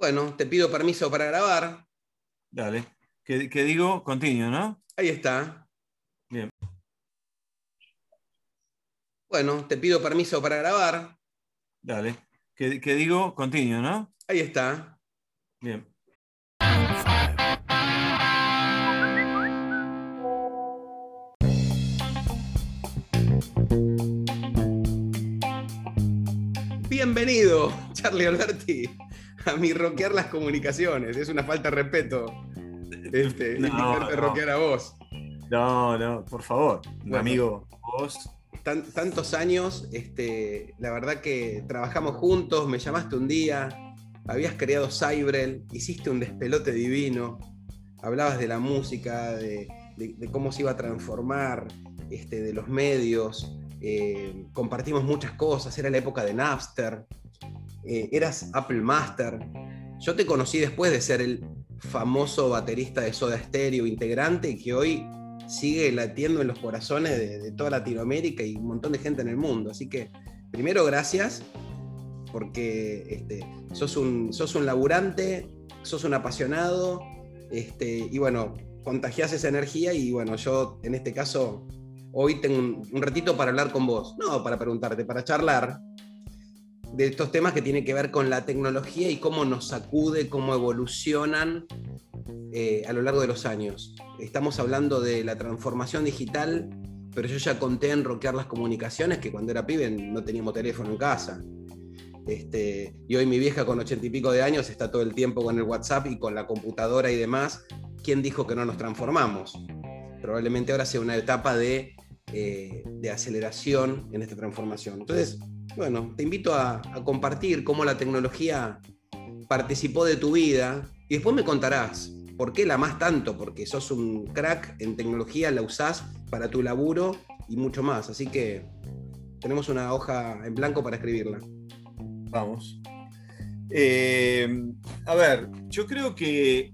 Bueno, te pido permiso para grabar. Dale. ¿Qué, digo? Continuo, ¿no? Ahí está. Bien. Bueno, te pido permiso para grabar. Dale. ¿Qué, digo? Continuo, ¿no? Ahí está. Bien. Bienvenido, Charlie Alberti a mi rockear las comunicaciones. Es una falta de respeto. Este, no, rockear a vos. No, no, por favor, amigo, vos. tantos años, este, la verdad que trabajamos juntos, me llamaste un día, habías creado Cybrel, hiciste un despelote divino, hablabas de la música, de, cómo se iba a transformar, este, de los medios, eh, compartimos muchas cosas, era la época de Napster, eh, eras Apple Master. Yo te conocí después de ser el famoso baterista de Soda Stereo, integrante, que hoy sigue latiendo en los corazones de, toda Latinoamérica y un montón de gente en el mundo. Así que, primero, gracias, porque este, sos, un, sos un laburante, sos un apasionado, este, y bueno, contagias esa energía y bueno, yo en este caso hoy tengo un, un ratito para hablar con vos, no para preguntarte, para charlar, de estos temas que tienen que ver con la tecnología y cómo nos sacude, cómo evolucionan eh, a lo largo de los años. Estamos hablando de la transformación digital, pero yo ya conté en Roquear las Comunicaciones que cuando era pibe no teníamos teléfono en casa. Este, y hoy mi vieja con ochenta y pico de años está todo el tiempo con el WhatsApp y con la computadora y demás. ¿Quién dijo que no nos transformamos? Probablemente ahora sea una etapa de, eh, de aceleración en esta transformación. Entonces, bueno, te invito a, compartir cómo la tecnología participó de tu vida y después me contarás por qué la más tanto, porque sos un crack en tecnología, la usás para tu laburo y mucho más. Así que tenemos una hoja en blanco para escribirla. Vamos. Eh, a ver, yo creo que,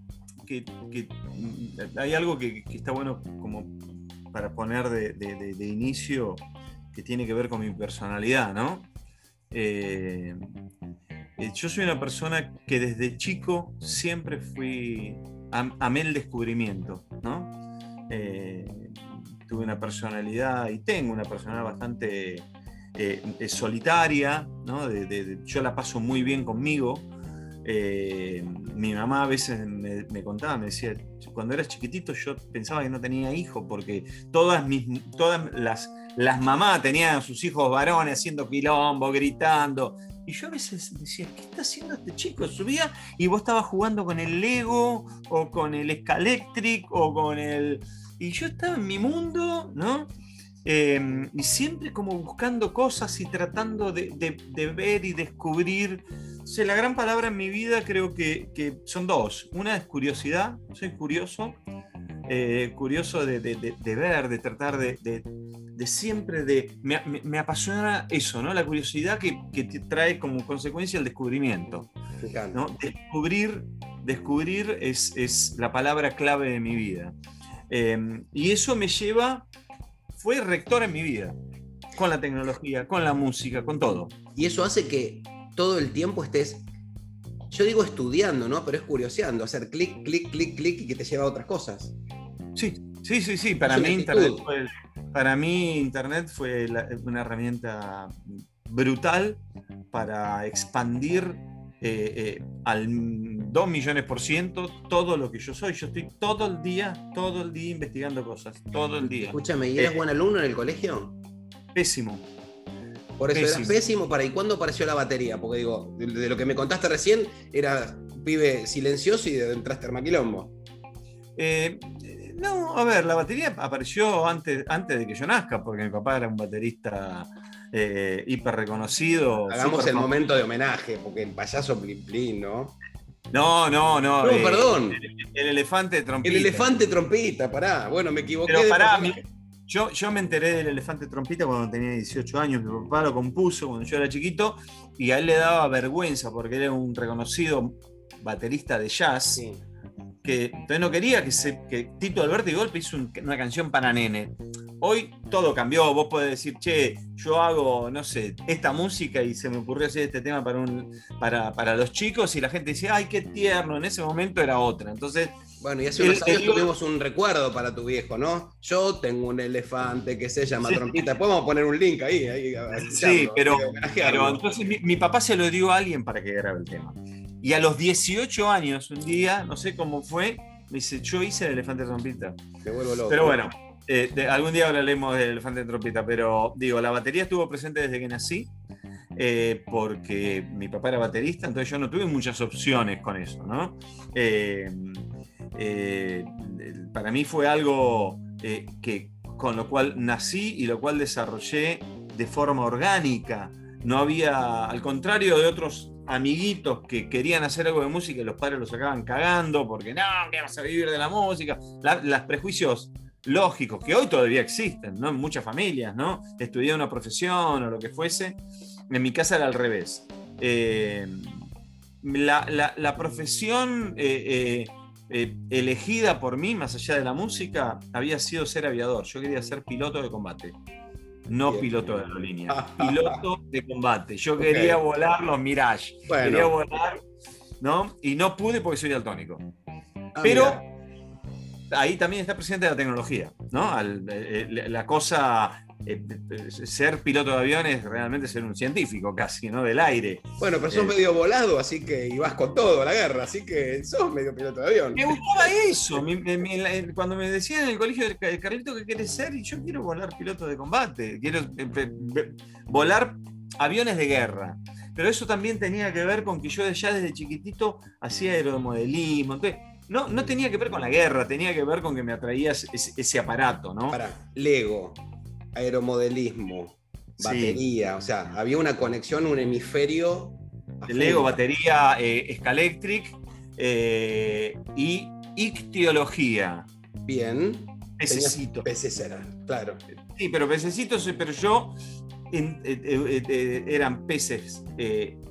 hay algo que, está bueno como para poner de inicio que tiene que ver con mi personalidad, ¿no? Eh, eh, yo soy una persona que desde chico siempre fui, amé el descubrimiento, ¿no? Eh, tuve una personalidad y tengo una personalidad bastante solitaria, ¿no? yo la paso muy bien conmigo. mi mamá a veces me, contaba, me decía, cuando eras chiquitito yo pensaba que no tenía hijos porque todas, mis, todas las las mamás tenían a sus hijos varones haciendo quilombo, gritando. Y yo a veces decía, ¿qué está haciendo este chico? Subía y vos estabas jugando con el Lego o con el Scalectric o con el... Y yo estaba en mi mundo, ¿no? Em, y siempre como buscando cosas y tratando de, ver y descubrir. O la gran palabra en mi vida creo que, que son dos. Una es curiosidad, soy curioso, eh, curioso de, ver, de tratar de, siempre de... Me, apasiona eso, ¿no? La curiosidad que, te trae como consecuencia el descubrimiento. ¿no? Descubrir, descubrir es, la palabra clave de mi vida. Em, y eso me lleva, fue rector en mi vida, con la tecnología, con la música, con todo. Y eso hace que todo el tiempo estés yo digo estudiando, ¿no? Pero es curioseando, hacer clic, clic, clic, clic y que te lleva a otras cosas. Sí, sí, sí, sí. Para mí, Internet fue, para mí Internet fue una herramienta brutal para expandir eh, eh, al 2 millones por ciento todo lo que yo soy. Yo estoy todo el día, todo el día investigando cosas, todo el día. Escúchame, ¿y eras eh, buen alumno en el colegio? Pésimo. Por eso eras pésimo. ¿Para y cuándo apareció la batería? Porque digo, de, lo que me contaste recién, era pibe silencioso y entraste a Maquilombo. Eh, no, a ver, la batería apareció antes, antes de que yo nazca, porque mi papá era un baterista eh, hiper reconocido. Hagamos el momento de homenaje, porque el payaso Plin Plin, ¿no? No, no, no. No, eh, perdón. El, elefante trompita. El elefante trompita, pará. Bueno, me equivoqué. Pero pará, yo, yo me enteré del elefante trompita cuando tenía 18 años. Mi papá lo compuso cuando yo era chiquito y a él le daba vergüenza porque él era un reconocido baterista de jazz. Sí que entonces no quería que, se, que Tito Alberto y Golpe hizo una canción para nene. Hoy todo cambió, vos podés decir, che, yo hago, no sé, esta música y se me ocurrió hacer este tema para, un, para, para los chicos y la gente dice, ay, qué tierno, en ese momento era otra. Entonces, bueno, y hace unos años tuvimos un recuerdo para tu viejo, ¿no? Yo tengo un elefante que se llama Trompita. Podemos poner un link ahí. ahí sí, pero, pero entonces mi, mi, papá se lo dio a alguien para que grabe el tema. Y a los 18 años, un día, no sé cómo fue, me dice, yo hice el elefante trompita. Te vuelvo loco. Pero bueno, eh, algún día hablaremos del elefante trompita, pero digo, la batería estuvo presente desde que nací. Eh, porque mi papá era baterista, entonces yo no tuve muchas opciones con eso, ¿no? Eh, para mí fue algo que, con lo cual nací y lo cual desarrollé de forma orgánica. No había, al contrario de otros amiguitos que querían hacer algo de música y los padres los sacaban cagando porque no, que vas a vivir de la música. los prejuicios lógicos que hoy todavía existen, ¿no? En muchas familias, ¿no? Estudiar una profesión o lo que fuese. En mi casa era al revés. Eh, la, profesión eh, eh, elegida por mí, más allá de la música, había sido ser aviador. Yo quería ser piloto de combate no piloto de aerolínea, piloto de combate. Yo quería volar los Mirage, quería volar, ¿no? Y no pude porque soy daltónico. Ah, Pero ahí también está presente la tecnología, ¿no? Eh, eh, la cosa eh, ser piloto de avión es realmente ser un científico casi, ¿no? Del aire. Bueno, pero sos eh, medio volado, así que ibas con todo a la guerra, así que sos medio piloto de avión. Me gustaba eso. cuando me decían en el colegio, Carlito, ¿qué quieres ser? Y yo quiero volar piloto de combate, quiero eh, volar aviones de guerra. Pero eso también tenía que ver con que yo ya desde chiquitito hacía aeromodelismo. Entonces, no, no tenía que ver con la guerra, tenía que ver con que me atraía ese, ese aparato, ¿no? Para, Lego aeromodelismo, batería, o sea, había una conexión, un hemisferio. Lego, batería, eh, eh, y ictiología. Bien. Pececito. Peces claro. Sí, pero pececitos, pero yo eh, eh, eran peces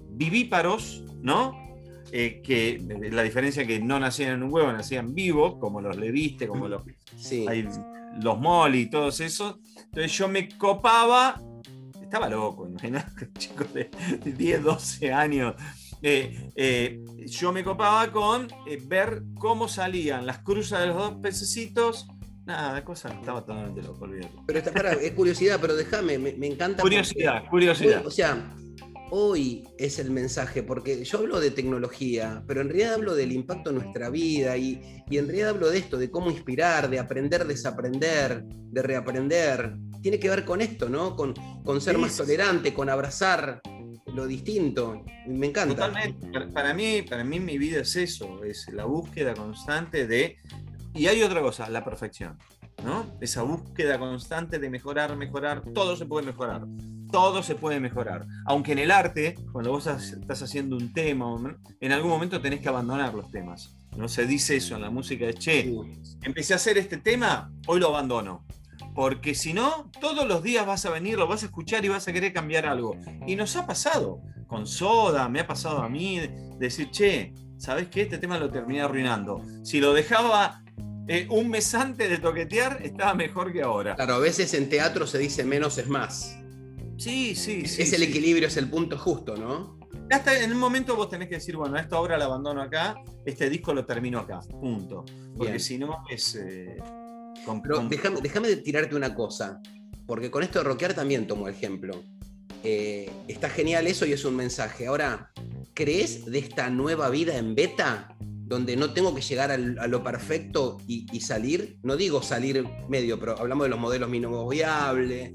vivíparos, ¿no? que la diferencia es que no nacían en un huevo, nacían vivos, como los leviste, como los, sí. los molly y todos esos. Entonces yo me copaba, estaba loco, imagínate, chicos de 10, 12 años. Eh, eh, yo me copaba con eh, ver cómo salían las cruzas de los dos pececitos. Nada, cosa estaba totalmente loco, olvídate. Pero está para, es curiosidad, pero déjame, me, encanta. Curiosidad, curiosidad. o sea, hoy es el mensaje, porque yo hablo de tecnología, pero en realidad hablo del impacto en nuestra vida y, en realidad hablo de esto, de cómo inspirar, de aprender, desaprender, de reaprender. Tiene que ver con esto, ¿no? Con, con ser más tolerante, con abrazar lo distinto. Me encanta. Totalmente. Para mí, para mí mi vida es eso, es la búsqueda constante de... Y hay otra cosa, la perfección. ¿no? Esa búsqueda constante de mejorar, mejorar, todo se puede mejorar todo se puede mejorar. Aunque en el arte, cuando vos estás haciendo un tema, en algún momento tenés que abandonar los temas. No se dice eso en la música de Che. Empecé a hacer este tema, hoy lo abandono. Porque si no, todos los días vas a venir, lo vas a escuchar y vas a querer cambiar algo. Y nos ha pasado con Soda, me ha pasado a mí, decir, che, ¿sabes qué? Este tema lo terminé arruinando. Si lo dejaba eh, un mes antes de toquetear, estaba mejor que ahora. Claro, a veces en teatro se dice menos es más. Sí, sí, sí. Es el equilibrio, es el punto justo, ¿no? Hasta en un momento vos tenés que decir, bueno, esta obra la abandono acá, este disco lo termino acá, punto. Porque si no es... Eh, Pero déjame, déjame tirarte una cosa, porque con esto de rockear también tomo ejemplo. Eh, está genial eso y es un mensaje. Ahora, ¿crees de esta nueva vida en beta? Donde no tengo que llegar a lo perfecto y, y salir, no digo salir medio, pero hablamos de los modelos mínimos viables,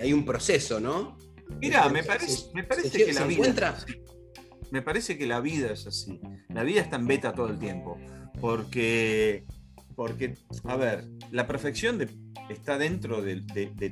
hay un proceso, ¿no? Mira, me parece, me parece que la vida. Me parece que la vida es así. La vida está en beta todo el tiempo. Porque, porque a ver, la perfección está dentro de,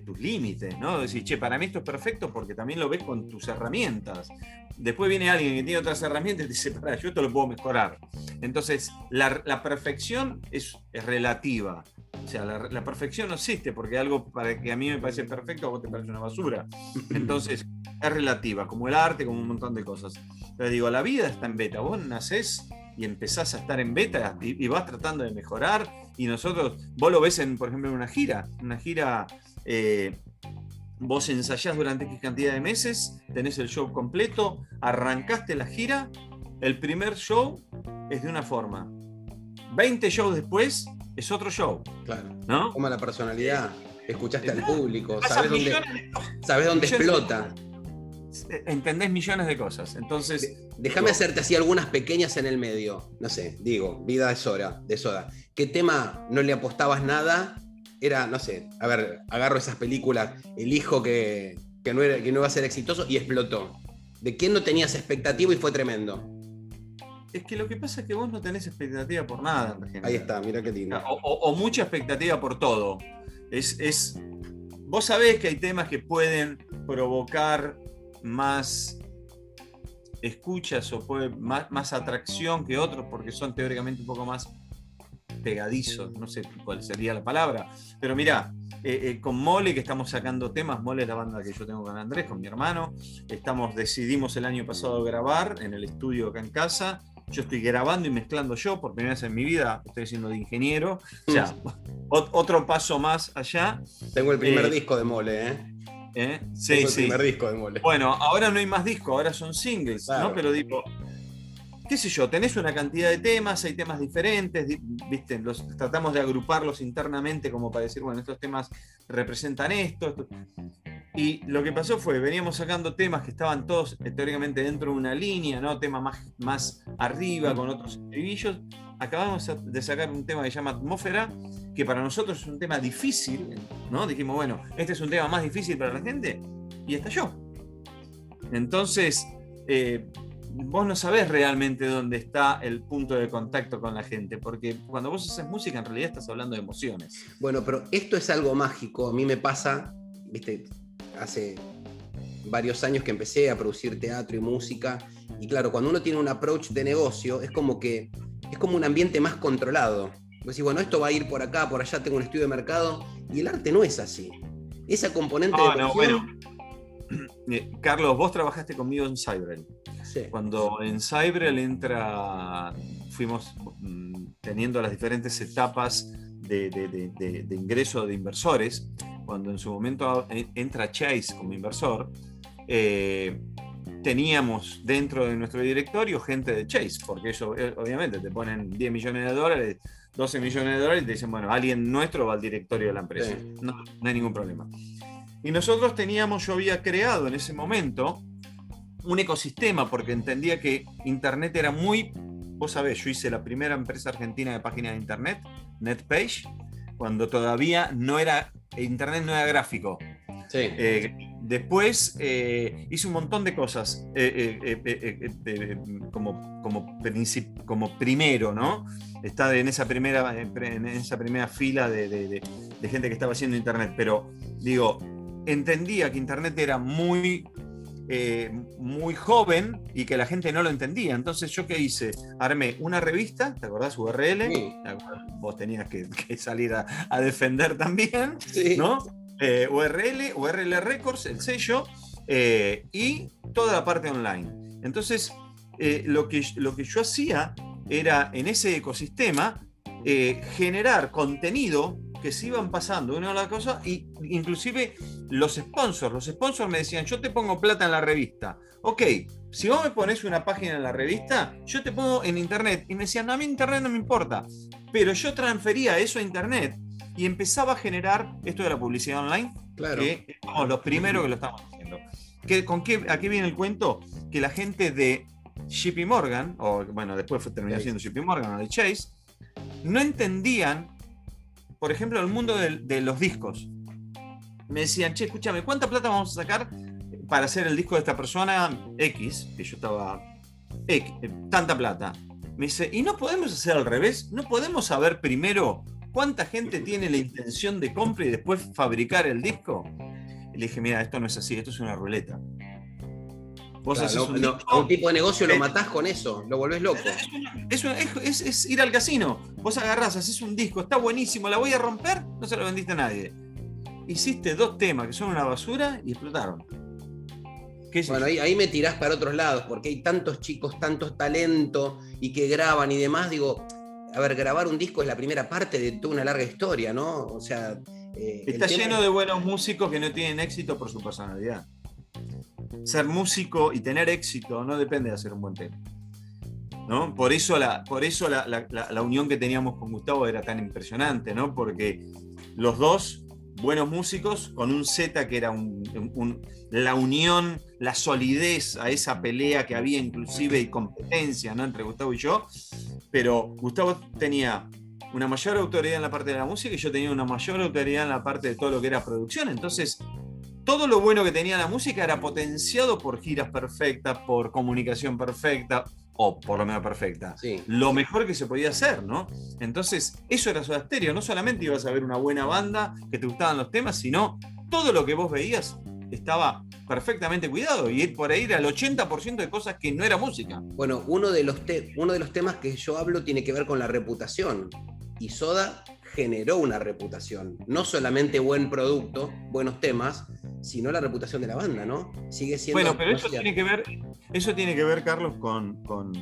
tus límites, ¿no? Decir, che, para mí esto es perfecto porque también lo ves con tus herramientas. Después viene alguien que tiene otras herramientas y dice, para, yo esto lo puedo mejorar. Entonces, la, perfección es, es relativa. O sea, la, perfección no existe porque algo para que a mí me parece perfecto a vos te parece una basura. Entonces, es relativa, como el arte, como un montón de cosas. Pero digo, la vida está en beta. Vos nacés y empezás a estar en beta y, vas tratando de mejorar. Y nosotros, vos lo ves, en, por ejemplo, en una gira, una gira eh, vos ensayás durante X cantidad de meses, tenés el show completo, arrancaste la gira, el primer show es de una forma. 20 shows después es otro show. Claro. ¿No? Como la personalidad. Escuchaste al público, sabes dónde, sabes dónde explota. Entendés millones de cosas. Entonces, Déjame hacerte así algunas pequeñas en el medio. No sé, digo, vida de soda, de soda. ¿Qué tema no le apostabas nada? Era, no sé, a ver, agarro esas películas, el hijo que, que no, era, que no iba a ser exitoso y explotó. ¿De quién no tenías expectativa y fue tremendo? es que lo que pasa es que vos no tenés expectativa por nada. en. Ahí está, mira qué lindo. O, o- o mucha expectativa por todo. Es, es- vos sabés que hay temas que pueden provocar más escuchas o puede, más, más atracción que otros porque son teóricamente un poco más pegadizos, no sé cuál sería la palabra, pero mira, con Mole que estamos sacando temas, Mole es la banda que yo tengo con Andrés, con mi hermano, estamos, decidimos el año pasado grabar en el estudio acá en casa, yo estoy grabando y mezclando yo por primera vez en mi vida, estoy haciendo de ingeniero, o sea, otro paso más allá. Tengo el primer eh, disco de mole, ¿eh? ¿Eh? Sí, el sí. primer disco de mole. Bueno, ahora no hay más disco, ahora son singles, Claro. ¿no? Pero digo, qué sé yo, tenés una cantidad de temas, hay temas diferentes, di- viste, los tratamos de agruparlos internamente como para decir, bueno, estos temas representan esto. esto. Y lo que pasó fue, veníamos sacando temas que estaban todos teóricamente dentro de una línea, ¿no? Temas más, más arriba con otros estribillos. Acabamos de sacar un tema que se llama Atmósfera, que para nosotros es un tema difícil, ¿no? Dijimos, bueno, este es un tema más difícil para la gente, y estalló. Entonces, eh, vos no sabés realmente dónde está el punto de contacto con la gente, porque cuando vos haces música en realidad estás hablando de emociones. Bueno, pero esto es algo mágico. A mí me pasa, viste, hace varios años que empecé a producir teatro y música. Y claro, cuando uno tiene un approach de negocio, es como que es como un ambiente más controlado. Vos decís, bueno, esto va a ir por acá, por allá, tengo un estudio de mercado. Y el arte no es así. Esa componente de no, pasión- Eh, Carlos, vos trabajaste conmigo en Cybrel. Sí. Cuando en Cybrel entra, fuimos mm, teniendo las diferentes etapas de, de- de- de- de ingreso de inversores, cuando en su momento en- entra Chase como inversor, eh, teníamos dentro de nuestro directorio gente de Chase, porque eso eh, obviamente te ponen 10 millones de dólares, 12 millones de dólares y te dicen, bueno, alguien nuestro va al directorio de la empresa. Sí. No, no hay ningún problema. Y nosotros teníamos, yo había creado en ese momento un ecosistema porque entendía que Internet era muy, vos sabés, yo hice la primera empresa argentina de páginas de Internet, NetPage, cuando todavía no era, Internet no era gráfico. Sí. Eh, después eh, hice un montón de cosas eh, eh, como, como, como primero, ¿no? Está en esa primera, en esa primera fila de, de- de- de gente que estaba haciendo Internet, pero digo, entendía que Internet era muy, muy joven y que la gente no lo entendía. Entonces, ¿yo qué hice? Armé una revista, ¿te acordás? URL. Sí. Vos tenías que, que salir a, a defender también. Sí. ¿no? Eh, URL, URL Records, el sello, eh, y toda la parte online. Entonces, eh, lo, que, lo que yo hacía era en ese ecosistema eh, generar contenido que se iban pasando una a la cosa, y inclusive los sponsors, los sponsors me decían, yo te pongo plata en la revista. Ok, si vos me pones una página en la revista, yo te pongo en internet. Y me decían, no, a mí internet no me importa. Pero yo transfería eso a internet y empezaba a generar esto de la publicidad online, Claro. que somos los primeros que lo estamos haciendo. ¿Qué, con qué, ¿A qué viene el cuento? Que la gente de JP Morgan, o bueno, después fue, terminó siendo JP Morgan o de Chase, no entendían, por ejemplo, el mundo del- de, los discos. Me decían, che, escúchame, ¿cuánta plata vamos a sacar para hacer el disco de esta persona X? Que yo estaba. X, eh, tanta plata. Me dice, ¿y no podemos hacer al revés? ¿No podemos saber primero cuánta gente tiene la intención de compra y después fabricar el disco? Y le dije, mira, esto no es así, esto es una ruleta. Vos Claro, haces un no, disco- a un tipo de negocio lo Eh, matás con eso, lo volvés loco. es, una- es- es- es ir al casino. Vos agarrás, haces un disco, está buenísimo, la voy a romper, no se lo vendiste a nadie. Hiciste dos temas que son una basura y explotaron. ¿Qué sé Bueno, ahí, ahí me tirás para otros lados, porque hay tantos chicos, tantos talentos y que graban y demás. Digo, a ver, grabar un disco es la primera parte de toda una larga historia, ¿no? O sea, Eh, Está lleno de buenos músicos que no tienen éxito por su personalidad. Ser músico y tener éxito no depende de hacer un buen tema. ¿no? Por eso, la, por eso la, la, unión que teníamos con Gustavo era tan impresionante, ¿no? porque los dos buenos músicos con un Z que era la unión, la solidez a esa pelea que había inclusive y competencia ¿no? entre Gustavo y yo, pero Gustavo tenía una mayor autoridad en la parte de la música y yo tenía una mayor autoridad en la parte de todo lo que era producción. Entonces, todo lo bueno que tenía la música era potenciado por giras perfectas, por comunicación perfecta, o por lo menos perfecta. Lo mejor que se podía hacer, ¿no? Entonces, eso era Soda Stereo. No solamente ibas a ver una buena banda, que te gustaban los temas, sino todo lo que vos veías estaba perfectamente cuidado y por ahí era el 80% de cosas que no era música. Bueno, uno de, los uno de los temas que yo hablo tiene que ver con la reputación. Y Soda generó una reputación. No solamente buen producto, buenos temas, sino la reputación de la banda, ¿no? Sigue siendo. Bueno, pero eso tiene que ver, eso tiene que ver, Carlos, con, con,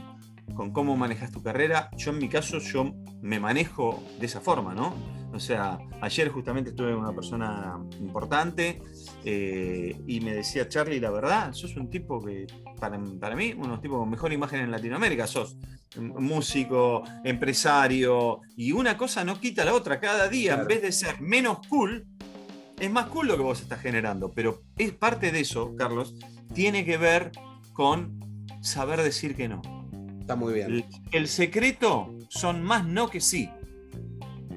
cómo manejas tu carrera. Yo, en mi caso, yo me manejo de esa forma, ¿no? O sea, ayer justamente estuve con una persona importante eh, y me decía, Charlie, la verdad, sos un tipo que, para, para mí, uno de los tipos con mejor imagen en Latinoamérica, sos músico, empresario, y una cosa no quita la otra. Cada día, en vez de ser menos cool, es más cool lo que vos estás generando. Pero es parte de eso, Carlos, tiene que ver con saber decir que no. Está muy bien. El, el secreto son más no que sí.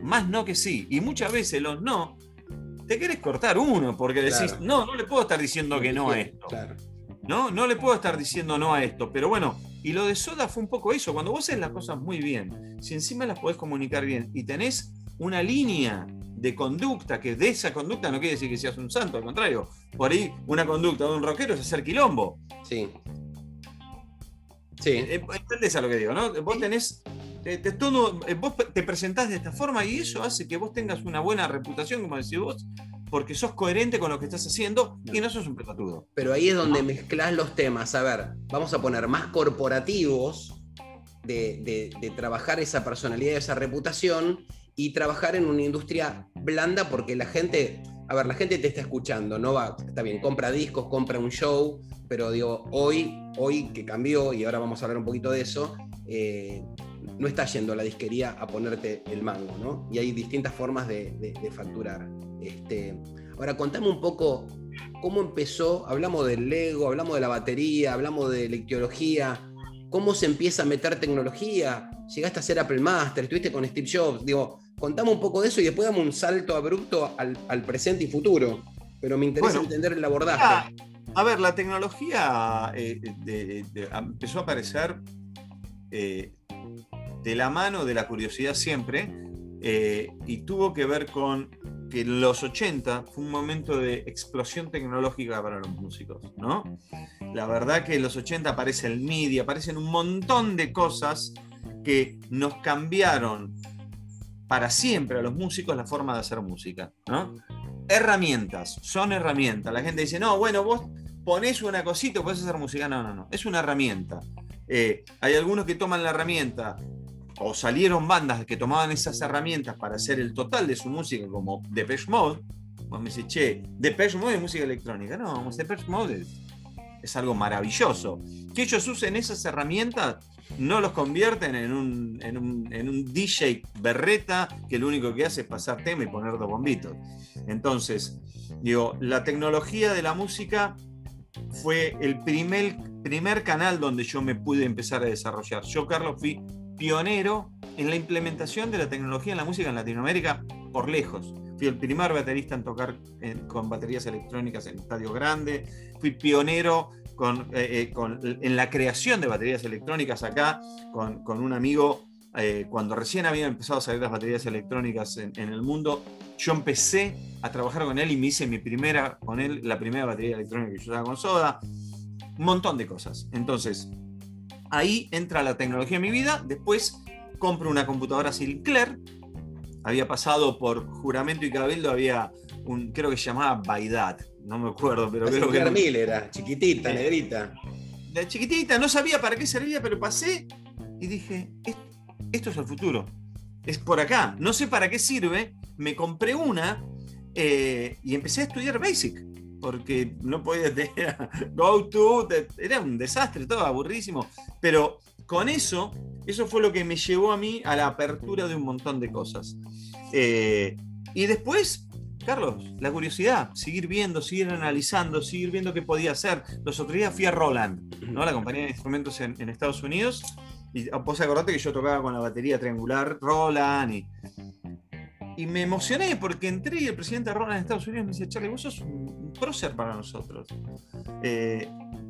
Más no que sí. Y muchas veces los no, te querés cortar uno porque decís, no, no le puedo estar diciendo que no a esto. No, no le puedo estar diciendo no a esto. Pero bueno, y lo de Soda fue un poco eso. Cuando vos haces las cosas muy bien, si encima las podés comunicar bien y tenés una línea de conducta, que de esa conducta no quiere decir que seas un santo, al contrario. Por ahí una conducta de un rockero es hacer quilombo. Sí. Sí. Eh, eh, ¿Entendés a lo que digo, no? Vos tenés. todo, eh, vos te presentás de esta forma y eso hace que vos tengas una buena reputación, como decís vos, porque sos coherente con lo que estás haciendo y no sos un pelotudo. Pero ahí es donde mezclas los temas. A ver, vamos a poner más corporativos de, de, trabajar esa personalidad, esa reputación y trabajar en una industria blanda porque la gente, a ver, la gente te está escuchando, no va, está bien, compra discos, compra un show, pero digo, hoy, hoy que cambió y ahora vamos a hablar un poquito de eso, eh, no está yendo a la disquería a ponerte el mango, ¿no? Y hay distintas formas de, facturar. Este, ahora, contame un poco cómo empezó, hablamos del Lego, hablamos de la batería, hablamos de electología, cómo se empieza a meter tecnología, llegaste a ser Apple Master, estuviste con Steve Jobs, digo, contame un poco de eso y después damos un salto abrupto al, presente y futuro, pero me interesa entender el abordaje. A ver, la tecnología eh, empezó a aparecer eh, de la mano de la curiosidad siempre eh, y tuvo que ver con que los 80 fue un momento de explosión tecnológica para los músicos, ¿no? La verdad que en los 80 aparece el MIDI, aparecen un montón de cosas que nos cambiaron para siempre a los músicos la forma de hacer música, ¿no? Herramientas, son herramientas. La gente dice, no, bueno, vos ponés una cosita, puedes hacer música. No, no, no, es una herramienta. Eh, hay algunos que toman la herramienta o salieron bandas que tomaban esas herramientas para hacer el total de su música, como Depeche Mode. Vos me decís, che, Depeche Mode es música electrónica. No, Depeche Mode es, algo maravilloso. Que ellos usen esas herramientas no los convierten en un, en un, en un DJ berreta que lo único que hace es pasar tema y poner dos bombitos. Entonces, digo, la tecnología de la música fue el primer, primer canal donde yo me pude empezar a desarrollar. Yo, Carlos, fui pionero en la implementación de la tecnología en la música en Latinoamérica por lejos. Fui el primer baterista en tocar con baterías electrónicas en estadios grandes. Fui pionero eh, eh, en la creación de baterías electrónicas acá con, un amigo. Eh, cuando recién habían empezado a salir las baterías electrónicas en, el mundo, yo empecé a trabajar con él y me hice mi primera, con él, la primera batería electrónica que yo usaba con Soda. Un montón de cosas. Entonces, Ahí entra la tecnología en mi vida. Después compro una computadora Sinclair. Había pasado por juramento y cabildo, había un, creo que se llamaba Baidat. No me acuerdo, pero creo que. Mil era, chiquitita, negrita. La chiquitita, no sabía para qué servía, pero pasé y dije: esto es el futuro. Es por acá. No sé para qué sirve. Me compré una eh, y empecé a estudiar Basic, porque no podía tener Go To, era un desastre, todo aburrísimo, pero con eso, eso fue lo que me llevó a mí a la apertura de un montón de cosas. Eh, y después Carlos, la curiosidad, seguir viendo, seguir analizando, seguir viendo qué podía hacer. Los otros días fui a Roland, ¿no? la compañía de instrumentos en, Estados Unidos, y vos acordate que yo tocaba con la batería triangular Roland y, y me emocioné porque entré y el presidente de Roland en Estados Unidos me dice, Charlie, vos sos un prócer para nosotros. Eh,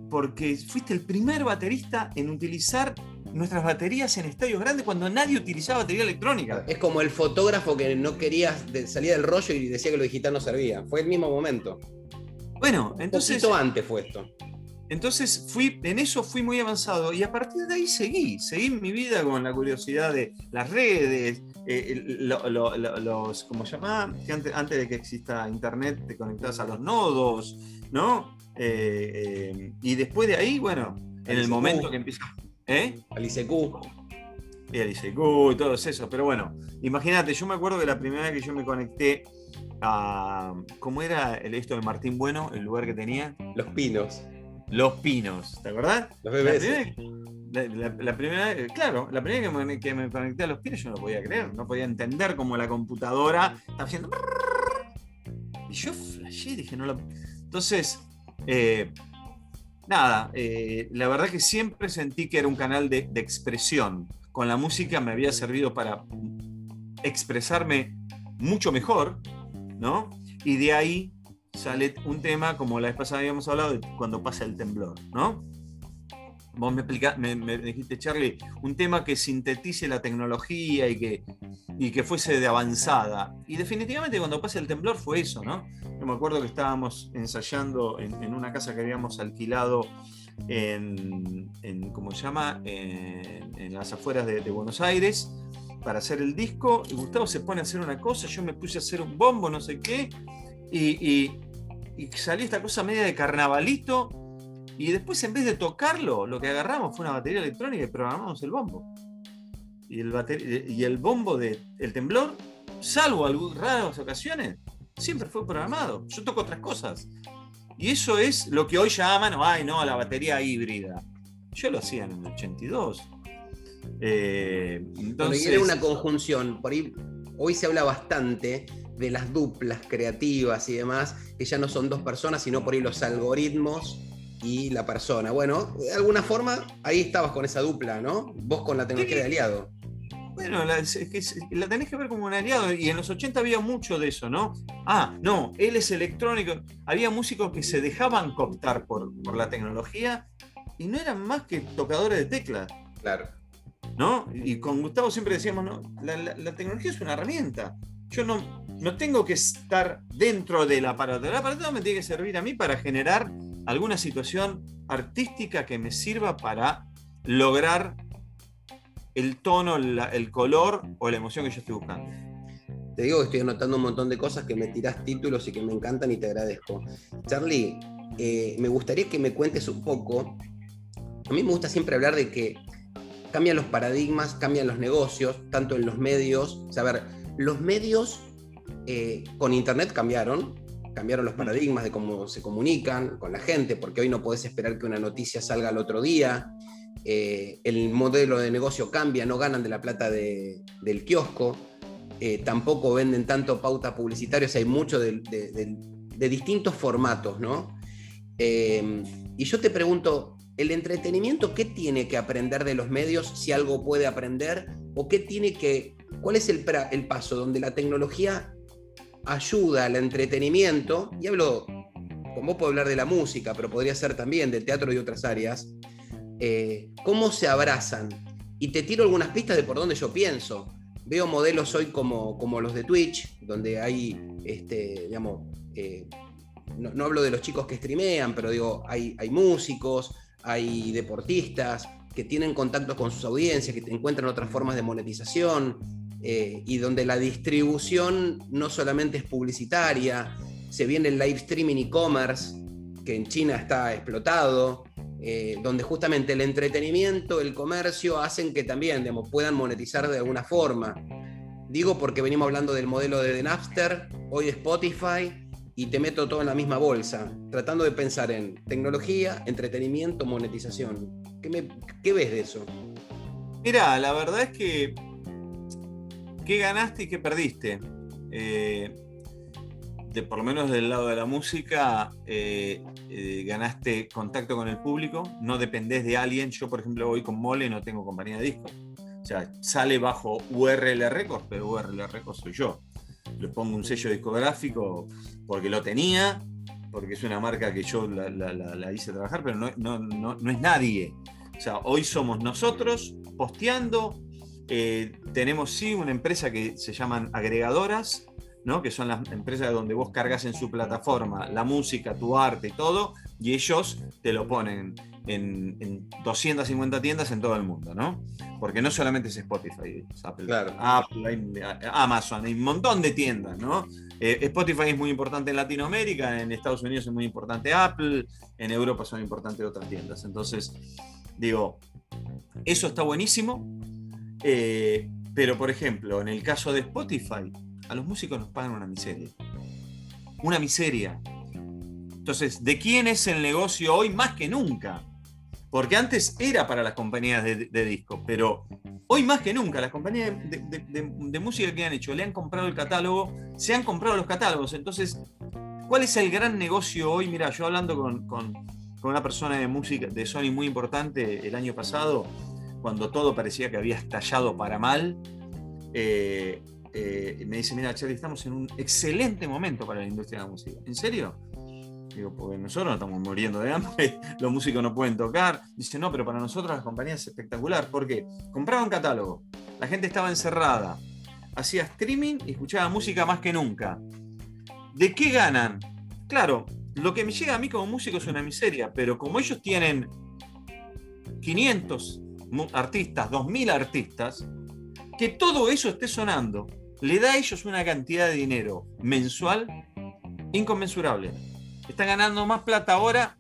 porque fuiste el primer baterista en utilizar nuestras baterías en estadios grandes cuando nadie utilizaba batería electrónica. Es como el fotógrafo que no quería salir del rollo y decía que lo digital no servía. Fue el mismo momento. Bueno, entonces. Un antes fue esto. Entonces fui, en eso fui muy avanzado y a partir de ahí seguí, seguí mi vida con la curiosidad de las redes, eh, los, ¿cómo se llama? antes, antes, de que exista internet te conectas a los nodos, ¿no? Eh, eh, y después de ahí, bueno, en el momento que empieza ¿Eh? Al ICQ. Y al ICQ y todo eso. Pero bueno, imagínate, yo me acuerdo de la primera vez que yo me conecté a. ¿Cómo era el, esto de Martín Bueno, el lugar que tenía? Los Pinos. Los Pinos, ¿te acordás? Los bebés. La primera, vez, claro, la primera vez que me, conecté a los Pinos yo no podía creer, no podía entender cómo la computadora estaba haciendo. Y yo flashé, dije, no lo. Entonces, eh, nada, eh, la verdad que siempre sentí que era un canal de, expresión. Con la música me había servido para expresarme mucho mejor, ¿no? Y de ahí sale un tema, como la vez pasada habíamos hablado, de cuando pasa el temblor, ¿no? Vos me, me, dijiste, Charlie, un tema que sintetice la tecnología y que, y que fuese de avanzada. Y definitivamente cuando pasa el temblor fue eso, ¿no? Yo me acuerdo que estábamos ensayando en, una casa que habíamos alquilado en, ¿cómo se llama? En, las afueras de, Buenos Aires para hacer el disco. Y Gustavo se pone a hacer una cosa, yo me puse a hacer un bombo, no sé qué. Y, y salió esta cosa media de carnavalito y después, en vez de tocarlo, lo que agarramos fue una batería electrónica y programamos el bombo. Y el, y el bombo del el temblor, salvo algunas raras ocasiones, siempre fue programado. Yo toco otras cosas. Y eso es lo que hoy llaman, ay, no, la batería híbrida. Yo lo hacía en el 82. Eh, entonces... era una conjunción. Por ahí, hoy se habla bastante de las duplas creativas y demás, que ya no son dos personas, sino por ahí los algoritmos y la persona. Bueno, de alguna forma ahí estabas con esa dupla, ¿no? Vos con la tecnología de aliado. Bueno, la, la, tenés que ver como un aliado, y en los 80 había mucho de eso, ¿no? Ah, no, él es electrónico. Había músicos que se dejaban cooptar por, por la tecnología y no eran más que tocadores de teclas. Claro. ¿No? Y con Gustavo siempre decíamos, no, la, tecnología es una herramienta. Yo no, no tengo que estar dentro del aparato. El aparato me tiene que servir a mí para generar alguna situación artística que me sirva para lograr el tono, el color o la emoción que yo estoy buscando. Te digo que estoy anotando un montón de cosas que me tiras títulos y que me encantan y te agradezco. Charlie, eh, me gustaría que me cuentes un poco. A mí me gusta siempre hablar de que cambian los paradigmas, cambian los negocios, tanto en los medios. O sea, a ver, los medios eh, con Internet cambiaron, cambiaron los paradigmas de cómo se comunican con la gente, porque hoy no podés esperar que una noticia salga al otro día. Eh, el modelo de negocio cambia, no ganan de la plata del kiosco, eh, tampoco venden tanto pautas publicitarias, hay mucho de, distintos formatos, ¿no? Eh, y yo te pregunto, ¿el entretenimiento qué tiene que aprender de los medios, si algo puede aprender, o qué tiene que, cuál es el, el paso donde la tecnología ayuda al entretenimiento, y hablo, como puedo hablar de la música, pero podría ser también del teatro y otras áreas, eh, cómo se abrazan. Y te tiro algunas pistas de por dónde yo pienso. Veo modelos hoy como, como los de Twitch, donde hay, este, digamos, eh, no, hablo de los chicos que streamean, pero digo, hay, hay músicos, hay deportistas que tienen contacto con sus audiencias, que encuentran otras formas de monetización, eh, y donde la distribución no solamente es publicitaria, se viene el live streaming e-commerce, que en China está explotado, eh, donde justamente el entretenimiento, el comercio hacen que también puedan monetizar de alguna forma. Digo porque venimos hablando del modelo de Napster, hoy Spotify, y te meto todo en la misma bolsa, tratando de pensar en tecnología, entretenimiento, monetización. ¿Qué, qué ves de eso? Mira, la verdad es que. ¿Qué ganaste y qué perdiste? Eh, de, por lo menos del lado de la música, eh, eh, ganaste contacto con el público, no dependés de alguien. Yo, por ejemplo, hoy con Mole no tengo compañía de discos. O sea, sale bajo URL Records, pero URL Records soy yo. Le pongo un sello discográfico porque lo tenía, porque es una marca que yo la, la- la- la hice trabajar, pero no, no- no- no es nadie. O sea, hoy somos nosotros posteando. Eh, tenemos sí una empresa que se llaman agregadoras, ¿no? que son las empresas donde vos cargas en su plataforma la música, tu arte y todo, y ellos te lo ponen en, en 250 tiendas en todo el mundo, ¿no? Porque no solamente es Spotify, es Apple, Claro. Apple, hay- Amazon, hay un montón de tiendas, ¿no? Eh, Spotify es muy importante en Latinoamérica, en Estados Unidos es muy importante Apple, en Europa son importantes otras tiendas. Entonces, digo, eso está buenísimo, eh, pero por ejemplo, en el caso de Spotify, a los músicos nos pagan una miseria. Una miseria. Entonces, ¿de quién es el negocio hoy más que nunca? Porque antes era para las compañías de, de discos, pero hoy más que nunca las compañías de, música que han hecho, le han comprado el catálogo, se han comprado los catálogos. Entonces, ¿cuál es el gran negocio hoy? Mira, yo hablando con, con- con una persona de música de Sony muy importante el año pasado, cuando todo parecía que había estallado para mal, eh, eh, me dice, mira, Charlie, estamos en un excelente momento para la industria de la música. ¿En serio? Digo, porque nosotros nos estamos muriendo de hambre, los músicos no pueden tocar. Dice, no, pero para nosotros las compañías es espectacular. porque Compraban catálogo, la gente estaba encerrada, hacía streaming y escuchaba música más que nunca. ¿De qué ganan? Claro, lo que me llega a mí como músico es una miseria, pero como ellos tienen 500 mu- artistas, 2000 artistas, que todo eso esté sonando, le da a ellos una cantidad de dinero mensual inconmensurable. Están ganando más plata ahora.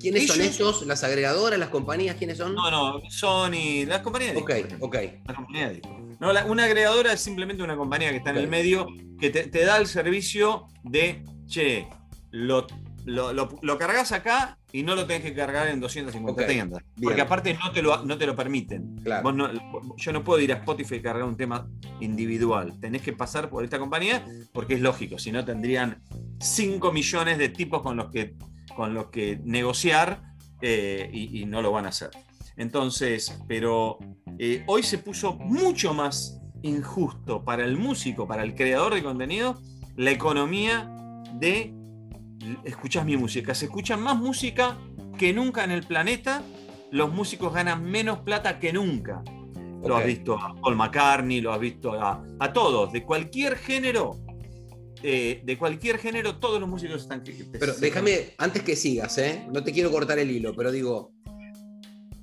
¿Quiénes son Ellos-? ¿Las agregadoras? ¿Las compañías? ¿Quiénes son? No, no, Sony, las compañías de ok, ejemplo. ok. De. No, la- una agregadora es simplemente una compañía que está en Ok. el medio que te, te da el servicio de, che, lo, lo, lo, lo cargas acá y no lo tenés que cargar en 250 Ok, tiendas. bien. Porque aparte no te lo, no te lo permiten. Claro. Vos no- yo no puedo ir a Spotify y cargar un tema individual. Tenés que pasar por esta compañía porque es lógico. Si no, tendrían 5 millones de tipos con los que, con los que negociar eh, y, y no lo van a hacer. Entonces, pero eh, hoy se puso mucho más injusto para el músico, para el creador de contenido, la economía de escuchás mi música. Se escucha más música que nunca en el planeta. Los músicos ganan menos plata que nunca. Lo has visto a Paul McCartney, lo has visto a, a todos, de cualquier género. eh, de cualquier género, todos los músicos están. Pero déjame, antes que sigas, ¿eh? no te quiero cortar el hilo, pero digo,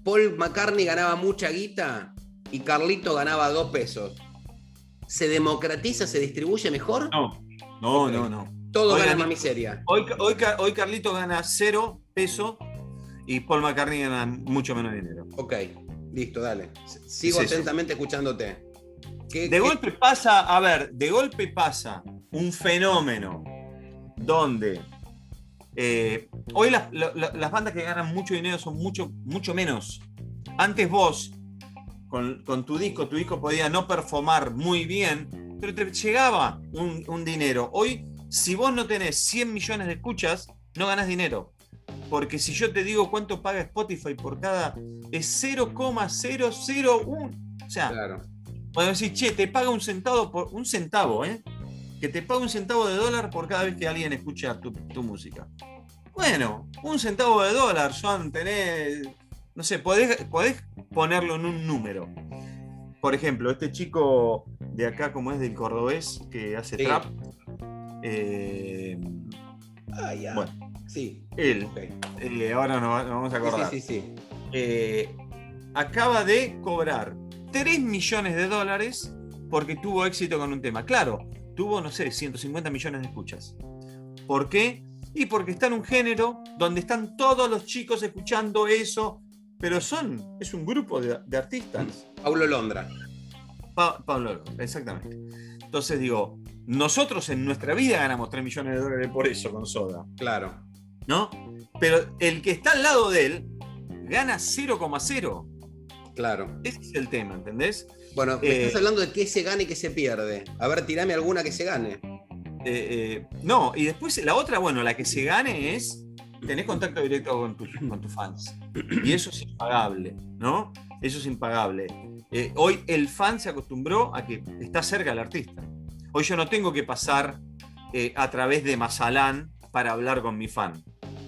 Paul McCartney ganaba mucha guita y Carlito ganaba dos pesos. ¿Se democratiza, se distribuye mejor? No, no, no, no. Todo Oigan, gana más miseria. Hoy, hoy, hoy Carlito gana cero peso y Paul McCartney gana mucho menos dinero. Ok, listo, dale. Sigo Es atentamente escuchándote. ¿Qué- De qué- golpe pasa, a ver, de golpe pasa un fenómeno donde eh, hoy las, la- la- las bandas que ganan mucho dinero son mucho, mucho menos. Antes vos, con, con tu disco, tu disco podía no performar muy bien, pero te llegaba un, un dinero. Hoy, si vos no tenés 100 millones de escuchas, no ganás dinero. Porque si yo te digo cuánto paga Spotify por cada, es 0,001. O sea, Claro. Puedo decir, che, te paga un centavo por un centavo, ¿eh? Que te paga un centavo de dólar por cada vez que alguien escucha tu, tu música. Bueno, un centavo de dólar son tener. No sé, podés, podés ponerlo en un número. Por ejemplo, este chico de acá, como es del cordobés, que hace Sí. trap. Eh, Ah, ya. Bueno. Sí. él, eh, ahora nos, nos vamos a acordar. sí, sí, sí. eh, acaba de cobrar 3 millones de dólares porque tuvo éxito con un tema. Claro, tuvo, no sé, 150 millones de escuchas. ¿Por qué? Y porque está en un género donde están todos los chicos escuchando eso, pero son, es un grupo de, de artistas. Paulo Londra. Pablo Londra, exactamente. Entonces digo, nosotros en nuestra vida ganamos 3 millones de dólares por eso con Soda. Claro. ¿No? Pero el que está al lado de él gana 0,0. Claro. Ese es el tema, ¿entendés? Bueno, me estás hablando de qué se gana y qué se pierde. A ver, tirame alguna que se gane. no, y después la otra, bueno, la que se gane es tenés contacto directo con, con tus fans. Y eso es impagable, ¿no? Eso es impagable. Eh, hoy el fan se acostumbró a que está cerca del artista. Hoy yo no tengo que pasar eh, a través de Mazalán para hablar con mi fan.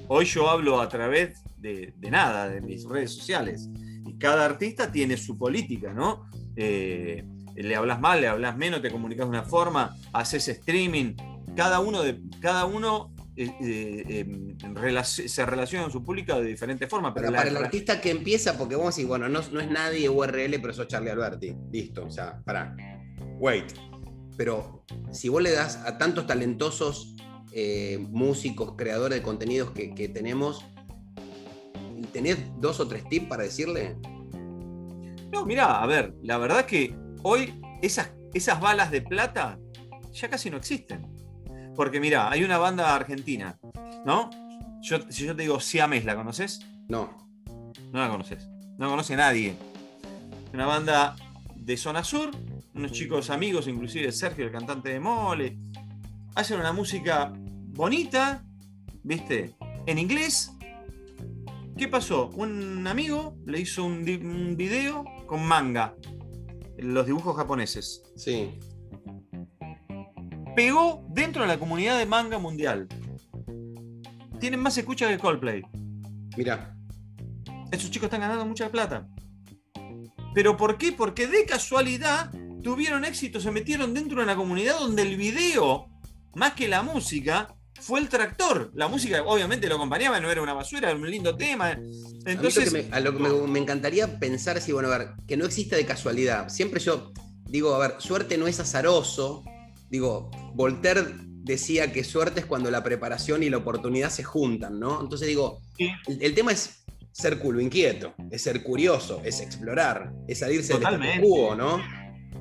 Hoy yo hablo a través de, nada, de mis redes sociales. Y cada artista tiene su política, ¿no? Eh, le hablas mal, le hablas menos, te comunicas de una forma, haces streaming. Cada uno, de, cada uno eh, eh, em, se relaciona con su público de diferentes formas. Pero, para el artista que empieza, porque vamos a decir, bueno, no, no es nadie URL, pero eso es Charlie Alberti. Listo, o sea, para. Wait. Pero si vos le das a tantos talentosos eh, músicos, creadores de contenidos que, tenemos, ¿tenés dos o tres tips para decirle? No, mira, a ver, la verdad que hoy esas, esas balas de plata ya casi no existen. Porque mira, hay una banda argentina, ¿no? Yo, si yo te digo Siames, ¿la conoces? No. No la conoces. No conoce nadie. Una banda de zona sur, unos chicos amigos, inclusive Sergio, el cantante de Mole. Hacen una música bonita, ¿viste? En inglés. ¿Qué pasó? Un amigo le hizo un, un video con manga, los dibujos japoneses. Sí pegó dentro de la comunidad de manga mundial. Tienen más escuchas que Coldplay. Mira. Esos chicos están ganando mucha plata. ¿Pero por qué? Porque de casualidad tuvieron éxito, se metieron dentro de una comunidad donde el video, más que la música, fue el tractor. La música obviamente lo acompañaba, no era una basura, era un lindo tema. Entonces, a, lo que, me, me, encantaría pensar, si, bueno, a ver, que no exista de casualidad. Siempre yo digo, a ver, suerte no es azaroso, digo, Voltaire decía que suerte es cuando la preparación y la oportunidad se juntan, ¿no? Entonces digo, el, tema es ser culo inquieto, es ser curioso, es explorar, es salirse del cubo, ¿no?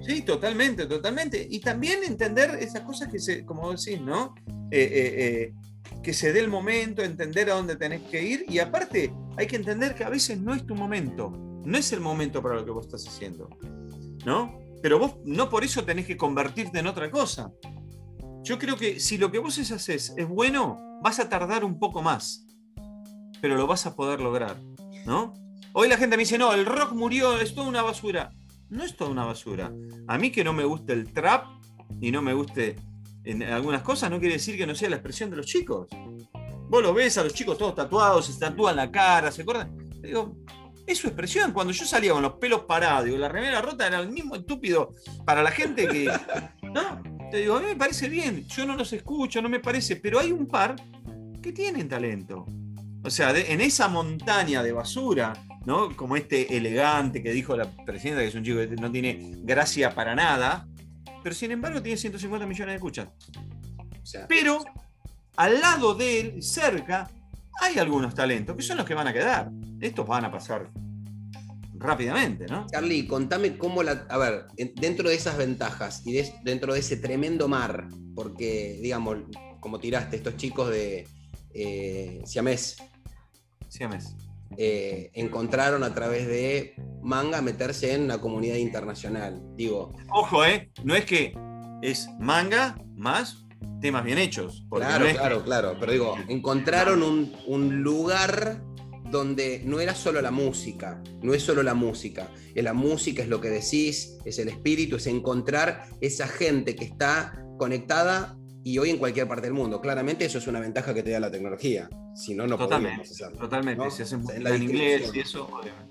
Sí, totalmente, totalmente. Y también entender esas cosas que se, como decís, ¿no? Eh, eh, eh, que se dé el momento, entender a dónde tenés que ir. Y aparte, hay que entender que a veces no es tu momento. No es el momento para lo que vos estás haciendo. ¿No? Pero vos no por eso tenés que convertirte en otra cosa. Yo creo que si lo que vos haces es bueno, vas a tardar un poco más, pero lo vas a poder lograr, ¿no? Hoy la gente me dice, no, el rock murió, es toda una basura. No es toda una basura. A mí que no me guste el trap y no me guste en algunas cosas, no quiere decir que no sea la expresión de los chicos. Vos lo ves a los chicos todos tatuados, se tatúan la cara, ¿se acuerdan? Digo, es su expresión. Cuando yo salía con los pelos parados y la remera rota era el mismo estúpido para la gente que. ¿No? Te digo, a mí me parece bien, yo no los escucho, no me parece, pero hay un par que tienen talento. O sea, en esa montaña de basura, ¿no? Como este elegante que dijo la presidenta, que es un chico que no tiene gracia para nada, pero sin embargo tiene 150 millones de escuchas. pero al lado de él, cerca, hay algunos talentos que son los que van a quedar. Estos van a pasar rápidamente, ¿no? Carly, contame cómo la. A ver, dentro de esas ventajas y dentro de ese tremendo mar, porque, digamos, como tiraste, estos chicos de eh, Siamés. Siamés. Eh, encontraron a través de manga meterse en una comunidad internacional. Digo. Ojo, ¿eh? No es que es manga más temas bien hechos. Claro, claro, claro. Pero digo, encontraron un, un lugar donde no era solo la música, no es solo la música, es la música, es lo que decís, es el espíritu, es encontrar esa gente que está conectada y hoy en cualquier parte del mundo. Claramente eso es una ventaja que te da la tecnología, si no, no podemos hacerlo. Totalmente, si hacen en, en inglés y eso,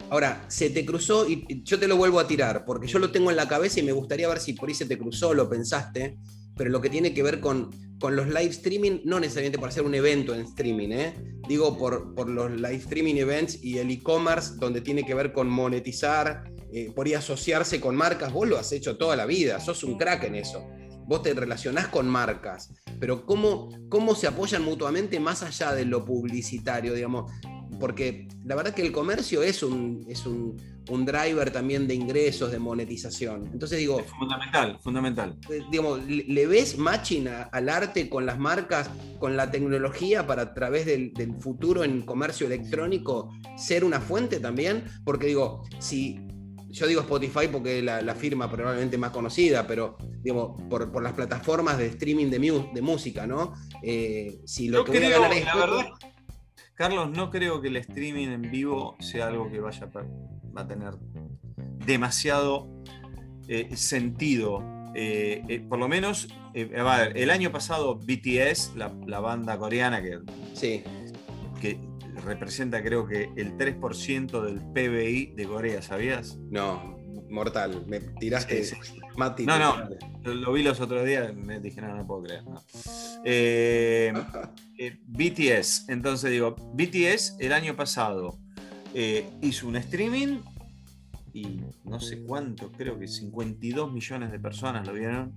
Ahora, se te cruzó y yo te lo vuelvo a tirar, porque yo lo tengo en la cabeza y me gustaría ver si por ahí se te cruzó, lo pensaste, pero lo que tiene que ver con, con los live streaming, no necesariamente por hacer un evento en streaming, ¿eh? digo por, por los live streaming events y el e-commerce, donde tiene que ver con monetizar, eh, por asociarse con marcas, vos lo has hecho toda la vida, sos un crack en eso. Vos te relacionás con marcas, pero ¿cómo, cómo se apoyan mutuamente más allá de lo publicitario, digamos? porque la verdad que el comercio es un, es un, driver también de ingresos, de monetización. Entonces digo... fundamental, fundamental. Eh, digamos, ¿le ves matching al arte con las marcas, con la tecnología para a través del, del futuro en comercio electrónico ser una fuente también? Porque digo, si yo digo Spotify porque es la, firma probablemente más conocida, pero digamos, por, las plataformas de streaming de, de música, ¿no? Eh, si lo que creo, voy a la verdad, Carlos, no creo que el streaming en vivo sea algo que vaya a, a tener demasiado eh, sentido. Eh, por lo menos, el año pasado BTS, la, la banda coreana que, sí. que representa creo que el 3% del PBI de Corea, ¿sabías? No, mortal. Me tiraste Mati. No, no, lo vi los otros días, me dije, no, no puedo creer. Eh, eh, BTS, entonces digo, BTS el año pasado eh, hizo un streaming y no sé cuánto, creo que 52 millones de personas lo vieron.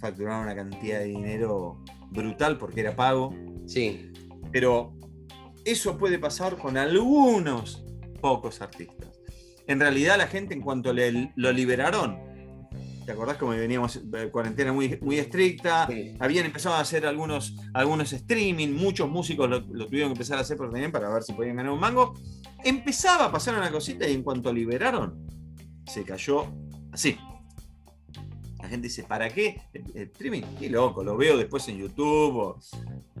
facturaron una cantidad de dinero brutal porque era pago. Sí. Pero eso puede pasar con algunos pocos artistas. En realidad la gente en cuanto le, lo liberaron, ¿te acordás como veníamos de cuarentena muy, muy estricta? Habían empezado a hacer algunos, algunos streaming, muchos músicos lo, tuvieron que empezar a hacer también para ver si podían ganar un mango. Empezaba a pasar una cosita y en cuanto liberaron, se cayó así. La gente dice, ¿para qué? Streaming, qué loco, lo veo después en YouTube.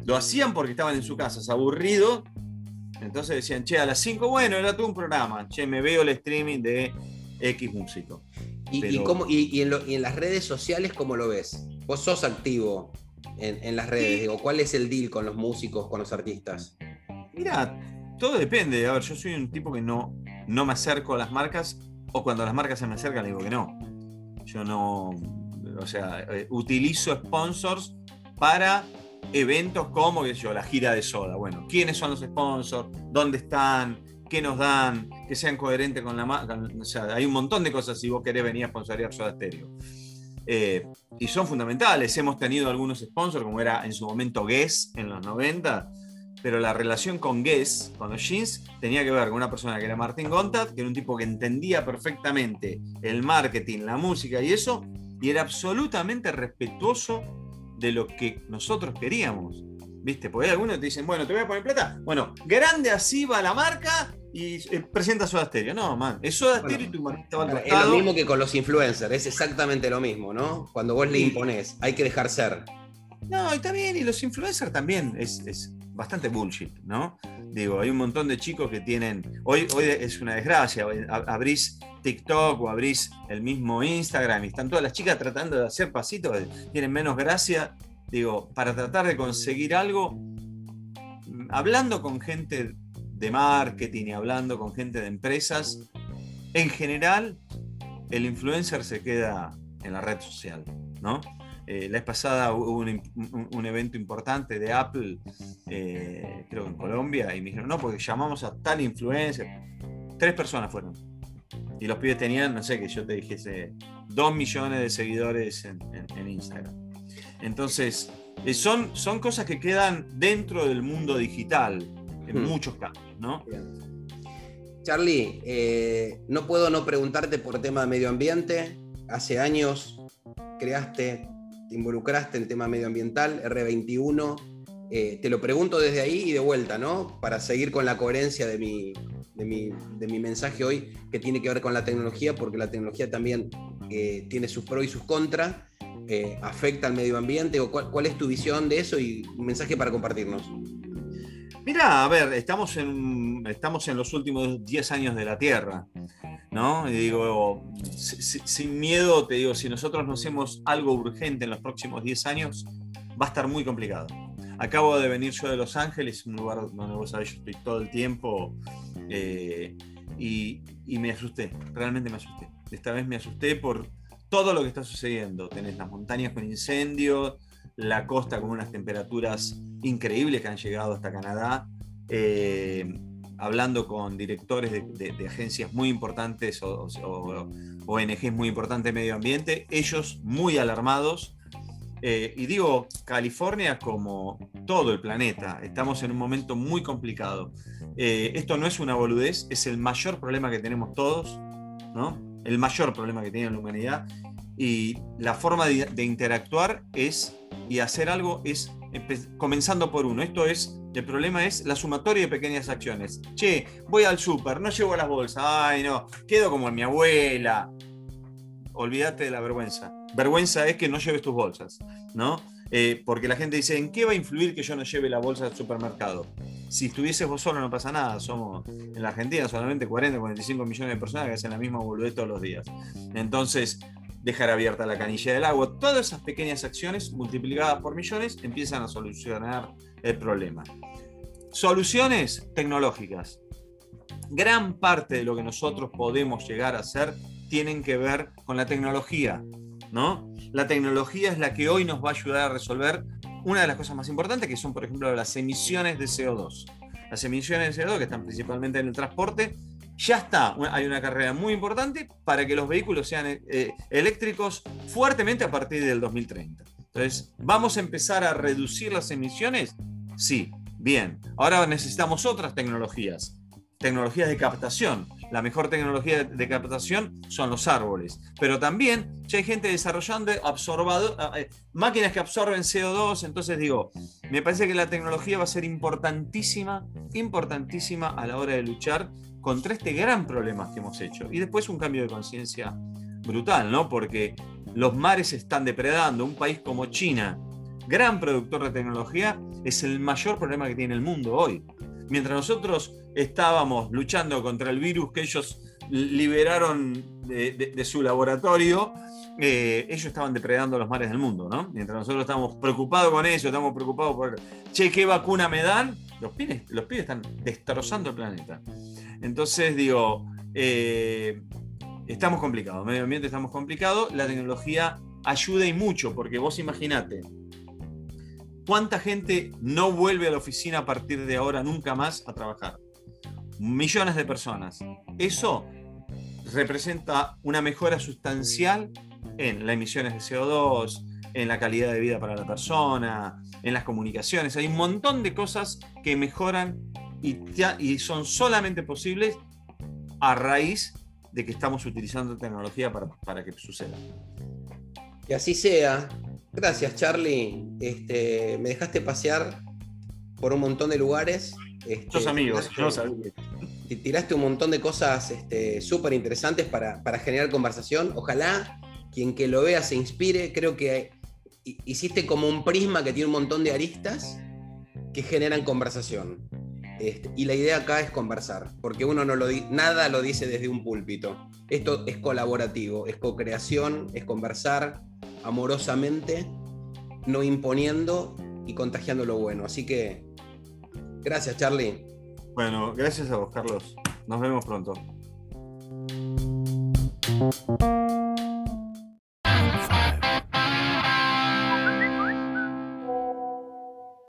Lo hacían porque estaban en su casa, es aburrido. Entonces decían, che, a las 5, bueno, era todo un programa. Che, me veo el streaming de X músico. ¿Y, y, en las redes sociales cómo lo ves? Vos sos activo en, las redes, digo, ¿cuál es el deal con los músicos, con los artistas? Mira, todo depende. A ver, yo soy un tipo que no, no me acerco a las marcas, o cuando las marcas se me acercan, le digo que no. Yo no, o sea, eh, utilizo sponsors para eventos como yo, la gira de soda. Bueno, ¿quiénes son los sponsors? ¿Dónde están? ¿Qué nos dan? Que sean coherentes con la marca. O sea, hay un montón de cosas si vos querés venir a sponsorear Soda Stereo. Eh, y son fundamentales. Hemos tenido algunos sponsors, como era en su momento Guess en los 90, pero la relación con Guess, con los jeans, tenía que ver con una persona que era Martín Gontat, que era un tipo que entendía perfectamente el marketing, la música y eso, y era absolutamente respetuoso de lo que nosotros queríamos. ¿Viste? Porque hay algunos que te dicen, bueno, te voy a poner plata. Bueno, grande así va la marca y eh, presenta Soda Stereo. No, man, es Soda Stereo y tu marquita va al Es lo mismo que con los influencers, es exactamente lo mismo, ¿no? Cuando vos le imponés, hay que dejar ser. No, y está bien, y los influencers también. Es, es bastante bullshit, ¿no? Digo, hay un montón de chicos que tienen. Hoy, hoy es una desgracia. Abrís TikTok o abrís el mismo Instagram y están todas las chicas tratando de hacer pasitos, tienen menos gracia. Digo, para tratar de conseguir algo, hablando con gente de marketing y hablando con gente de empresas, en general, el influencer se queda en la red social, ¿no? Eh, la vez pasada hubo un, evento importante de Apple, eh, creo que en Colombia, y me dijeron, no, porque llamamos a tal influencer. Tres personas fueron. Y los pibes tenían, no sé, que yo te dijese, dos millones de seguidores en, Instagram. Entonces, eh, son, son cosas que quedan dentro del mundo digital, en hmm. muchos casos, ¿no? Charlie, no puedo no preguntarte por tema de medio ambiente. Hace años creaste te involucraste en tema medioambiental, R21. Eh, te lo pregunto desde ahí y de vuelta, ¿no? Para seguir con la coherencia de mi, de mi, mensaje hoy, que tiene que ver con la tecnología, porque la tecnología también eh, tiene sus pros y sus contras, eh, afecta al medio ambiente. O cuál, es tu visión de eso y un mensaje para compartirnos? Mira, a ver, estamos en, estamos en los últimos 10 años de la Tierra. ¿no? Y digo, sin miedo, te digo, si nosotros no hacemos algo urgente en los próximos 10 años, va a estar muy complicado. Acabo de venir yo de Los Ángeles, un lugar donde vos sabés, yo estoy todo el tiempo, eh, y, y, me asusté, realmente me asusté. Esta vez me asusté por todo lo que está sucediendo. Tenés las montañas con incendios, la costa con unas temperaturas increíbles que han llegado hasta Canadá. Eh, hablando con directores de, agencias muy importantes o, ONGs muy importantes de medio ambiente, ellos muy alarmados. eh, y digo California como todo el planeta, estamos en un momento muy complicado. Eh, esto no es una boludez, es el mayor problema que tenemos todos, ¿no? El mayor problema que tiene la humanidad. Y la forma de, interactuar es y hacer algo es comenzando por uno. Esto es, el problema es la sumatoria de pequeñas acciones. Che, voy al súper, no llevo las bolsas, ay no, quedo como mi abuela. Olvídate de la vergüenza. Vergüenza es que no lleves tus bolsas, ¿no? Eh, porque la gente dice, ¿en qué va a influir que yo no lleve la bolsa al supermercado? Si estuvieses vos solo no pasa nada, somos en la Argentina solamente 40, 45 millones de personas que hacen la misma boludez todos los días. Entonces, dejar abierta la canilla del agua, todas esas pequeñas acciones multiplicadas por millones empiezan a solucionar el problema. Soluciones tecnológicas. Gran parte de lo que nosotros podemos llegar a hacer tienen que ver con la tecnología, ¿no? La tecnología es la que hoy nos va a ayudar a resolver una de las cosas más importantes, que son, por ejemplo, las emisiones de CO2. Las emisiones de CO2, que están principalmente en el transporte, ya está, hay una carrera muy importante para que los vehículos sean eh, eléctricos fuertemente a partir del 2030. Entonces, ¿vamos a empezar a reducir las emisiones? Sí, bien. Ahora necesitamos otras tecnologías, tecnologías de captación la mejor tecnología de captación son los árboles. Pero también ya hay gente desarrollando absorbado, eh, máquinas que absorben CO2. Entonces digo, me parece que la tecnología va a ser importantísima, importantísima a la hora de luchar contra este gran problema que hemos hecho. Y después un cambio de conciencia brutal, ¿no? Porque los mares están depredando. Un país como China, gran productor de tecnología, es el mayor problema que tiene el mundo hoy. Mientras nosotros estábamos luchando contra el virus que ellos liberaron de, su laboratorio, eh, ellos estaban depredando los mares del mundo, ¿no? Mientras nosotros estamos preocupados con eso, estamos preocupados por, che, ¿qué vacuna me dan? Los pibes, los pibes están destrozando el planeta. Entonces, digo, eh, estamos complicados, medio ambiente estamos complicados, la tecnología ayuda y mucho, porque vos imaginate, ¿cuánta gente no vuelve a la oficina a partir de ahora nunca más a trabajar? millones de personas. Eso representa una mejora sustancial en las emisiones de CO2, en la calidad de vida para la persona, en las comunicaciones. Hay un montón de cosas que mejoran y, y son solamente posibles a raíz de que estamos utilizando tecnología para, para que suceda. Que así sea. Gracias, Charlie. Este, me dejaste pasear por un montón de lugares este, amigos, Tiraste un montón de cosas este, súper interesantes para, generar conversación. Ojalá quien que lo vea se inspire. Creo que hiciste como un prisma que tiene un montón de aristas que generan conversación. Este, y la idea acá es conversar, porque uno no lo nada lo dice desde un púlpito. Esto es colaborativo, es co-creación, es conversar amorosamente, no imponiendo y contagiando lo bueno. Así que Gracias, Charlie. Bueno, gracias a vos, Carlos. Nos vemos pronto.